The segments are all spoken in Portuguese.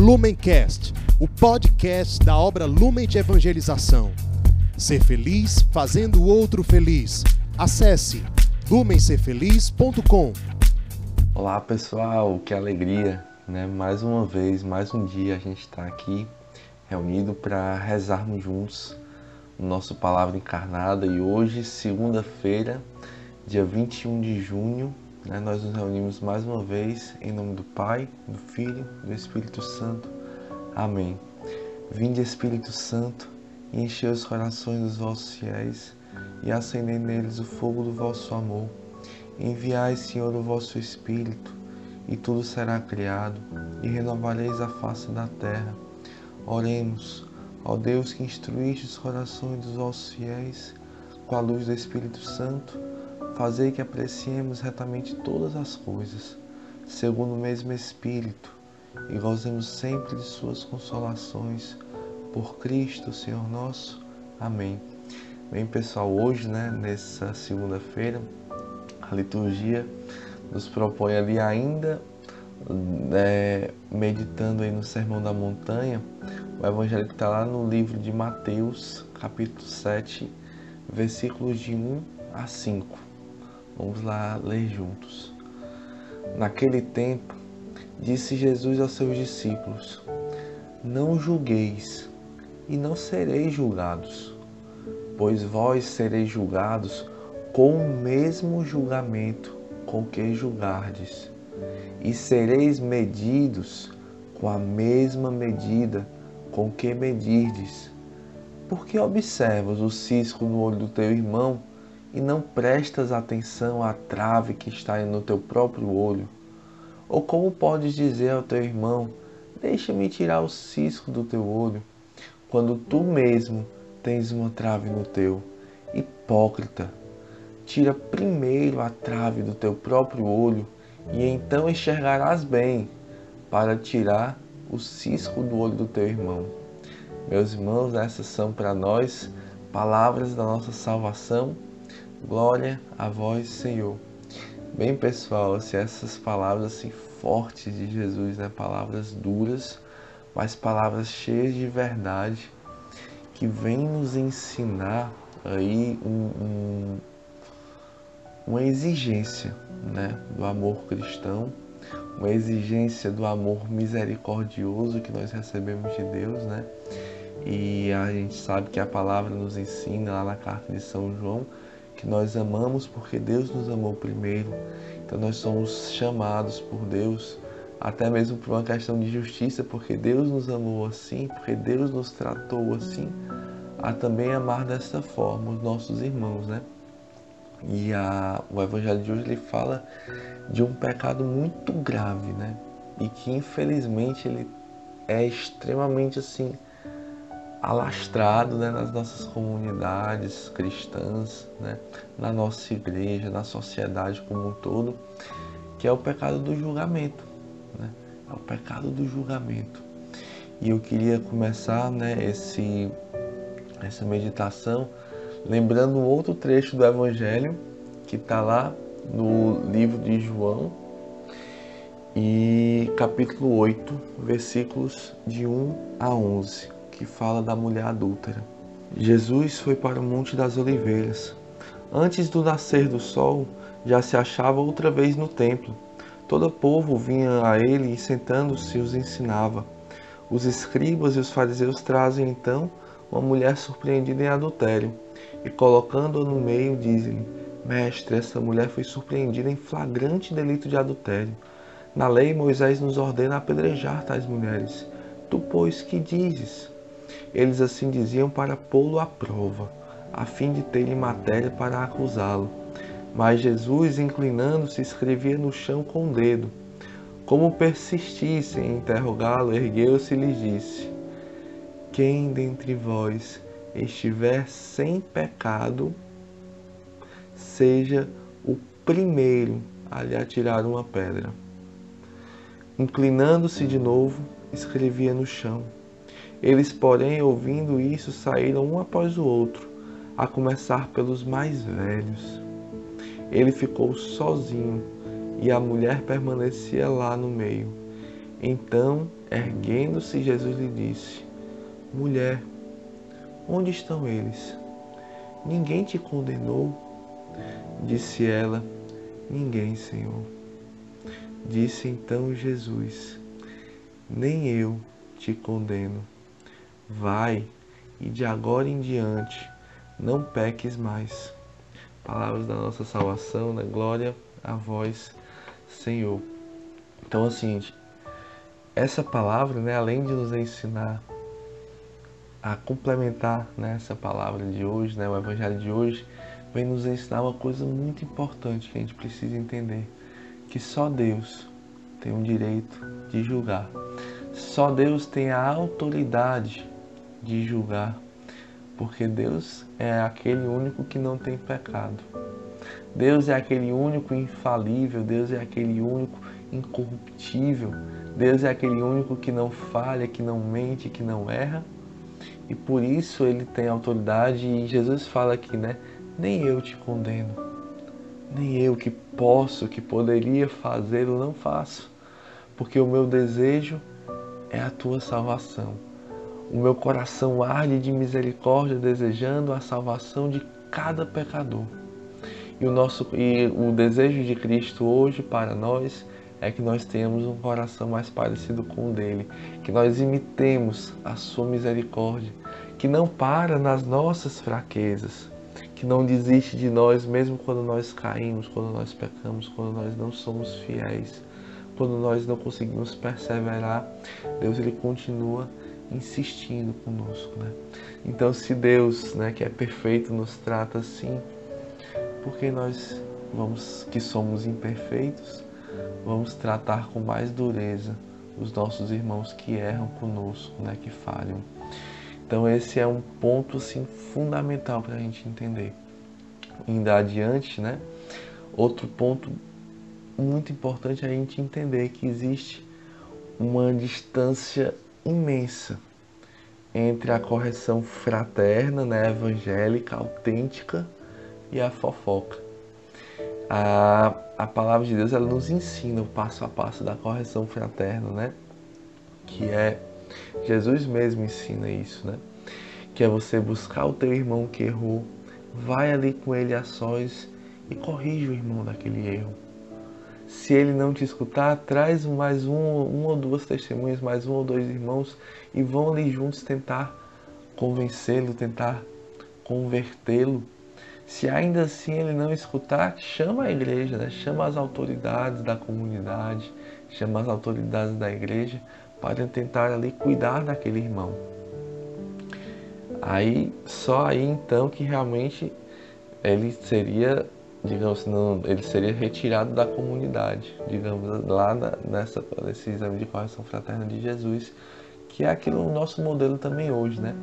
Lumencast, o podcast da obra Lumen de Evangelização. Ser feliz fazendo o outro feliz. Acesse lumencerfeliz.com. Olá pessoal, que alegria, né? Mais uma vez, mais um dia a gente está aqui reunido para rezarmos juntos o nosso Palavra Encarnada e hoje, segunda-feira, dia 21 de junho, né, nós nos reunimos mais uma vez em nome do Pai, do Filho do Espírito Santo. Amém. Vinde, Espírito Santo, e enchei os corações dos vossos fiéis e acendei neles o fogo do vosso amor. Enviai, Senhor, o vosso Espírito, e tudo será criado, e renovareis a face da terra. Oremos, ó Deus que instruíste os corações dos vossos fiéis com a luz do Espírito Santo Fazei que apreciemos retamente todas as coisas, segundo o mesmo Espírito, e gozemos sempre de Suas consolações. Por Cristo, Senhor nosso. Amém. Bem, pessoal, hoje, né, nessa segunda-feira, a liturgia nos propõe ali ainda, é, meditando aí no Sermão da Montanha, o evangelho que está lá no livro de Mateus, capítulo 7, versículos de 1 a 5. Vamos lá ler juntos. Naquele tempo, disse Jesus aos seus discípulos: Não julgueis, e não sereis julgados, pois vós sereis julgados com o mesmo julgamento com que julgardes, e sereis medidos com a mesma medida com que medirdes. Porque observas o cisco no olho do teu irmão e não prestas atenção à trave que está no teu próprio olho? Ou como podes dizer ao teu irmão: Deixa-me tirar o cisco do teu olho, quando tu mesmo tens uma trave no teu? Hipócrita! Tira primeiro a trave do teu próprio olho, e então enxergarás bem para tirar o cisco do olho do teu irmão. Meus irmãos, essas são para nós palavras da nossa salvação Glória a vós, Senhor. Bem, pessoal, se essas palavras assim fortes de Jesus, né, palavras duras, mas palavras cheias de verdade, que vêm nos ensinar aí um, um, uma exigência, né, do amor cristão, uma exigência do amor misericordioso que nós recebemos de Deus, né? E a gente sabe que a palavra nos ensina lá na carta de São João que nós amamos porque Deus nos amou primeiro. Então nós somos chamados por Deus, até mesmo por uma questão de justiça, porque Deus nos amou assim, porque Deus nos tratou assim, a também amar dessa forma os nossos irmãos, né? E a, o Evangelho de hoje ele fala de um pecado muito grave, né? E que infelizmente ele é extremamente assim alastrado né, nas nossas comunidades cristãs, né, na nossa igreja, na sociedade como um todo, que é o pecado do julgamento. Né? É o pecado do julgamento. E eu queria começar né, esse, essa meditação lembrando um outro trecho do Evangelho que está lá no livro de João, e capítulo 8, versículos de 1 a 11 que fala da mulher adúltera. Jesus foi para o Monte das Oliveiras. Antes do nascer do sol, já se achava outra vez no templo. Todo o povo vinha a ele e, sentando-se, os ensinava. Os escribas e os fariseus trazem então uma mulher surpreendida em adultério e, colocando-a no meio, dizem-lhe: Mestre, essa mulher foi surpreendida em flagrante delito de adultério. Na lei, Moisés nos ordena apedrejar tais mulheres. Tu, pois, que dizes? Eles assim diziam para pô-lo à prova, a fim de terem matéria para acusá-lo. Mas Jesus, inclinando-se, escrevia no chão com o dedo. Como persistissem em interrogá-lo, ergueu-se e lhes disse: Quem dentre vós estiver sem pecado, seja o primeiro a lhe atirar uma pedra. Inclinando-se de novo, escrevia no chão. Eles, porém, ouvindo isso, saíram um após o outro, a começar pelos mais velhos. Ele ficou sozinho e a mulher permanecia lá no meio. Então Erguendo-se, Jesus lhe disse: Mulher, onde estão eles? Ninguém te condenou? Disse ela: Ninguém, Senhor. Disse então Jesus: Nem eu te condeno. Vai e de agora em diante não peques mais. Palavras da nossa salvação, né? Glória a vós, Senhor. Então, assim, essa palavra, né, além de nos ensinar a complementar né, essa palavra de hoje, né, o evangelho de hoje, vem nos ensinar uma coisa muito importante que a gente precisa entender, que só Deus tem o direito de julgar. Só Deus tem a autoridade de julgar, porque Deus é aquele único que não tem pecado. Deus é aquele único infalível, Deus é aquele único incorruptível, Deus é aquele único que não falha, que não mente, que não erra. E por isso ele tem autoridade e Jesus fala aqui, né? Nem eu te condeno. Nem eu que posso, que poderia fazê-lo, não faço. Porque o meu desejo é a tua salvação. O meu coração arde de misericórdia, desejando a salvação de cada pecador. E o, nosso, e o desejo de Cristo hoje para nós é que nós tenhamos um coração mais parecido com o dele, que nós imitemos a sua misericórdia, que não para nas nossas fraquezas, que não desiste de nós mesmo quando nós caímos, quando nós pecamos, quando nós não somos fiéis, quando nós não conseguimos perseverar, Deus ele continua insistindo conosco, né? Então, se Deus, né, que é perfeito, nos trata assim, porque nós vamos que somos imperfeitos, vamos tratar com mais dureza os nossos irmãos que erram conosco, né, que falham. Então esse é um ponto assim fundamental para a gente entender. Indo adiante, né? Outro ponto muito importante é a gente entender que existe uma distância imensa entre a correção fraterna, né, evangélica, autêntica e a fofoca. A, a palavra de Deus ela nos ensina o passo a passo da correção fraterna, né? Que é Jesus mesmo ensina isso, né? Que é você buscar o teu irmão que errou, vai ali com ele a sós e corrige o irmão daquele erro. Se ele não te escutar, traz mais um, um ou duas testemunhas, mais um ou dois irmãos e vão ali juntos tentar convencê-lo, tentar convertê-lo. Se ainda assim ele não escutar, chama a igreja, né? chama as autoridades da comunidade, chama as autoridades da igreja para tentar ali cuidar daquele irmão. Aí, só aí então que realmente ele seria digamos assim, ele seria retirado da comunidade, digamos, lá na, nessa, nesse exame de correção fraterna de Jesus, que é aquilo o nosso modelo também hoje, né?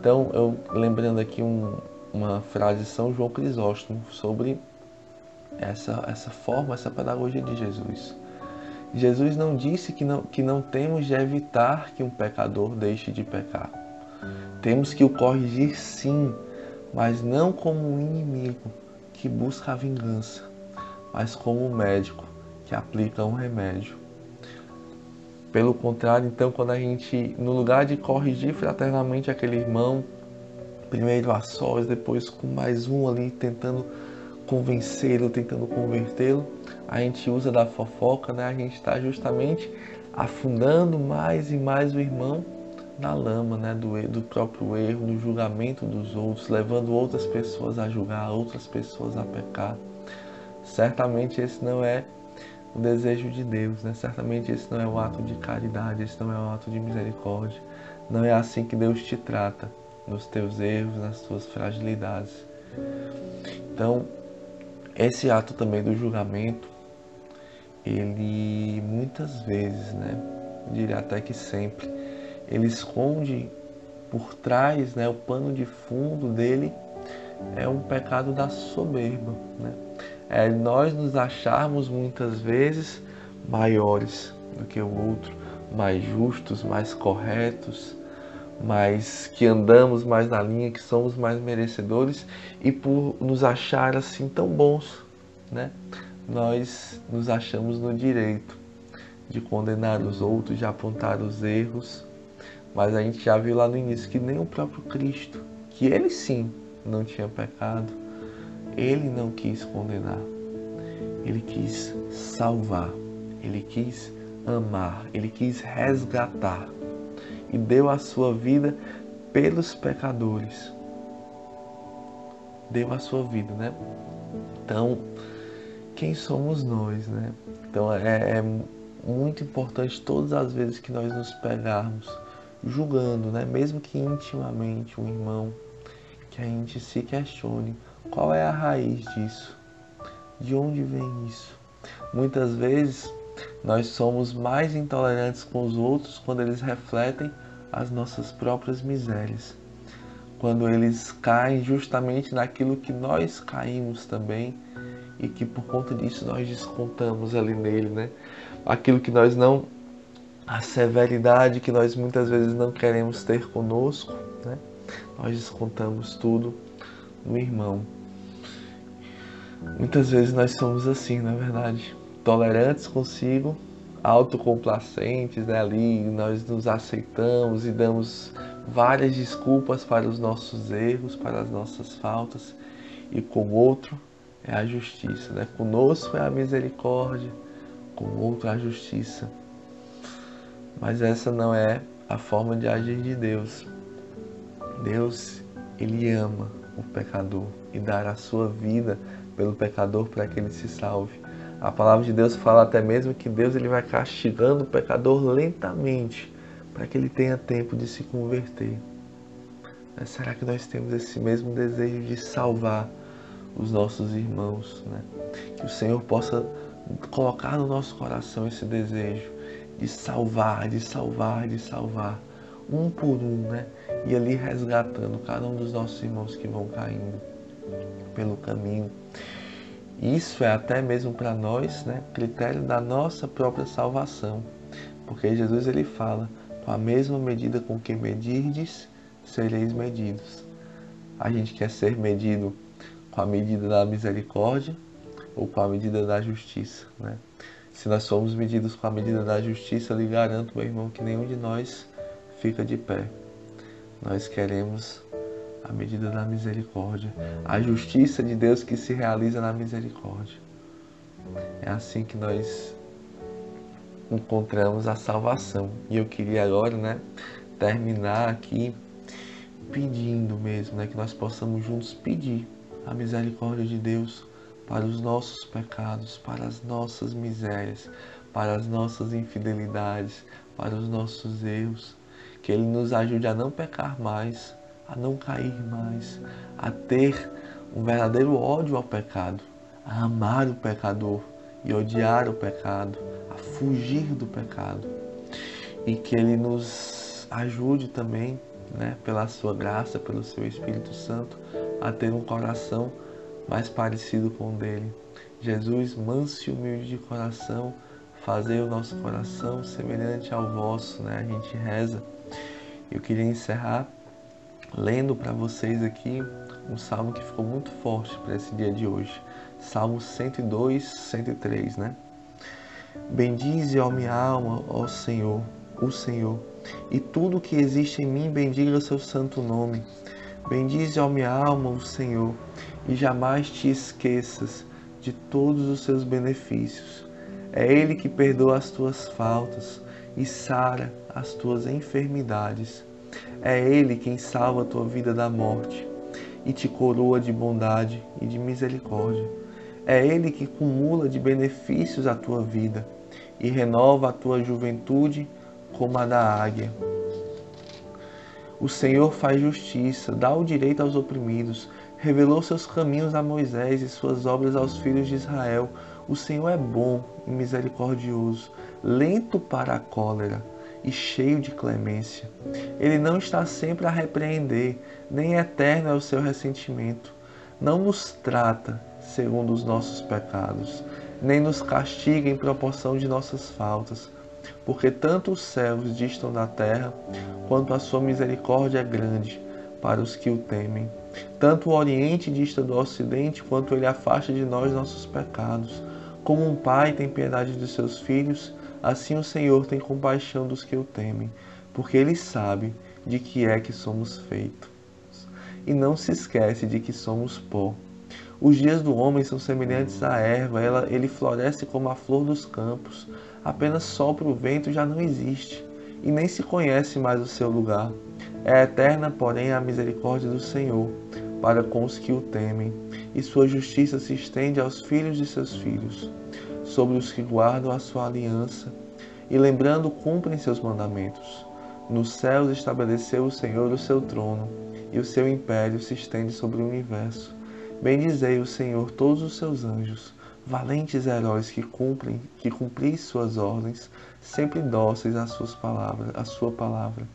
Então, eu lembrando aqui um, uma frase de São João Crisóstomo sobre essa, essa forma, essa pedagogia de Jesus. Jesus não disse que não, que não temos de evitar que um pecador deixe de pecar. Temos que o corrigir sim, mas não como um inimigo, que busca a vingança, mas como um médico que aplica um remédio. Pelo contrário, então, quando a gente, no lugar de corrigir fraternamente aquele irmão, primeiro a sós, depois com mais um ali tentando convencê-lo, tentando convertê-lo, a gente usa da fofoca, né? A gente está justamente afundando mais e mais o irmão na lama né, do, do próprio erro, do julgamento dos outros, levando outras pessoas a julgar, outras pessoas a pecar. Certamente esse não é o desejo de Deus, né? certamente esse não é o ato de caridade, esse não é o ato de misericórdia. Não é assim que Deus te trata, nos teus erros, nas tuas fragilidades. Então, esse ato também do julgamento, ele muitas vezes, né, diria até que sempre, ele esconde por trás, né, o pano de fundo dele é um pecado da soberba. Né? É nós nos acharmos muitas vezes maiores do que o outro, mais justos, mais corretos, mais que andamos mais na linha, que somos mais merecedores e por nos achar assim tão bons, né? Nós nos achamos no direito de condenar os outros, de apontar os erros, mas a gente já viu lá no início que nem o próprio Cristo, que ele sim não tinha pecado, ele não quis condenar, ele quis salvar, ele quis amar, ele quis resgatar e deu a sua vida pelos pecadores. Deu a sua vida, né? Então, quem somos nós, né? Então é, é muito importante todas as vezes que nós nos pegarmos julgando, né? Mesmo que intimamente um irmão, que a gente se questione qual é a raiz disso, de onde vem isso. Muitas vezes nós somos mais intolerantes com os outros quando eles refletem as nossas próprias misérias, quando eles caem justamente naquilo que nós caímos também e que por conta disso nós descontamos ali nele, né? Aquilo que nós não a severidade que nós muitas vezes não queremos ter conosco, né? Nós descontamos tudo no irmão. Muitas vezes nós somos assim, na é verdade, tolerantes consigo, autocomplacentes, né? Ali nós nos aceitamos e damos várias desculpas para os nossos erros, para as nossas faltas, e com o outro é a justiça, né? Conosco é a misericórdia, com o outro é a justiça. Mas essa não é a forma de agir de Deus. Deus, ele ama o pecador e dará a sua vida pelo pecador para que ele se salve. A palavra de Deus fala até mesmo que Deus ele vai castigando o pecador lentamente para que ele tenha tempo de se converter. Mas será que nós temos esse mesmo desejo de salvar os nossos irmãos? Né? Que o Senhor possa colocar no nosso coração esse desejo de salvar, de salvar, de salvar, um por um, né? E ali resgatando cada um dos nossos irmãos que vão caindo pelo caminho. Isso é até mesmo para nós, né, critério da nossa própria salvação. Porque Jesus ele fala: "Com a mesma medida com que medirdes, sereis medidos". A gente quer ser medido com a medida da misericórdia ou com a medida da justiça, né? Se nós somos medidos com a medida da justiça, lhe garanto, meu irmão, que nenhum de nós fica de pé. Nós queremos a medida da misericórdia, a justiça de Deus que se realiza na misericórdia. É assim que nós encontramos a salvação. E eu queria agora, né, terminar aqui pedindo mesmo, né, que nós possamos juntos pedir a misericórdia de Deus para os nossos pecados, para as nossas misérias, para as nossas infidelidades, para os nossos erros. Que Ele nos ajude a não pecar mais, a não cair mais, a ter um verdadeiro ódio ao pecado, a amar o pecador e odiar o pecado, a fugir do pecado. E que Ele nos ajude também, né, pela Sua graça, pelo Seu Espírito Santo, a ter um coração mais parecido com o dele. Jesus, manso e humilde de coração, fazer o nosso coração semelhante ao vosso, né? A gente reza. Eu queria encerrar lendo para vocês aqui um salmo que ficou muito forte para esse dia de hoje. Salmo 102, 103, né? Bendize, ó minha alma, ó Senhor, o Senhor, e tudo que existe em mim bendiga seu santo nome. Bendize, ó minha alma, o Senhor, e jamais te esqueças de todos os seus benefícios. É Ele que perdoa as tuas faltas e sara as tuas enfermidades. É Ele quem salva a tua vida da morte e te coroa de bondade e de misericórdia. É Ele que cumula de benefícios a tua vida e renova a tua juventude como a da águia. O Senhor faz justiça, dá o direito aos oprimidos, revelou seus caminhos a Moisés e suas obras aos filhos de Israel. O Senhor é bom e misericordioso, lento para a cólera e cheio de clemência. Ele não está sempre a repreender, nem eterno é o seu ressentimento. Não nos trata segundo os nossos pecados, nem nos castiga em proporção de nossas faltas, porque tanto os céus distam da terra, quanto a sua misericórdia é grande para os que o temem. Tanto o Oriente dista do Ocidente, quanto ele afasta de nós nossos pecados. Como um pai tem piedade dos seus filhos, Assim o Senhor tem compaixão dos que o temem, porque ele sabe de que é que somos feitos. E não se esquece de que somos pó. Os dias do homem são semelhantes à erva, ela, ele floresce como a flor dos campos. Apenas sopra o vento já não existe, e nem se conhece mais o seu lugar. É eterna, porém, a misericórdia do Senhor para com os que o temem, e sua justiça se estende aos filhos de seus filhos, sobre os que guardam a sua aliança, e lembrando cumprem seus mandamentos. Nos céus estabeleceu o Senhor o seu trono, e o seu império se estende sobre o universo. Bendizei o Senhor todos os seus anjos, valentes heróis que cumprem, que suas ordens, sempre dóceis às suas palavras, à sua palavra.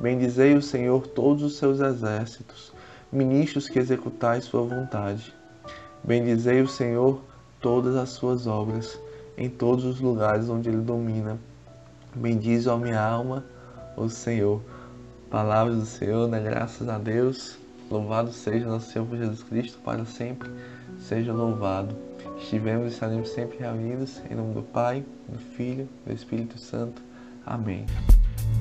Bendizei o Senhor todos os seus exércitos, ministros que executais sua vontade. Bendizei o Senhor todas as suas obras, em todos os lugares onde ele domina. Bendize a minha alma, o Senhor. Palavras do Senhor, né? graças a Deus. Louvado seja nosso Senhor Jesus Cristo para sempre. Seja louvado. Estivemos e estaremos sempre reunidos em nome do Pai, do Filho, do Espírito Santo. Amém.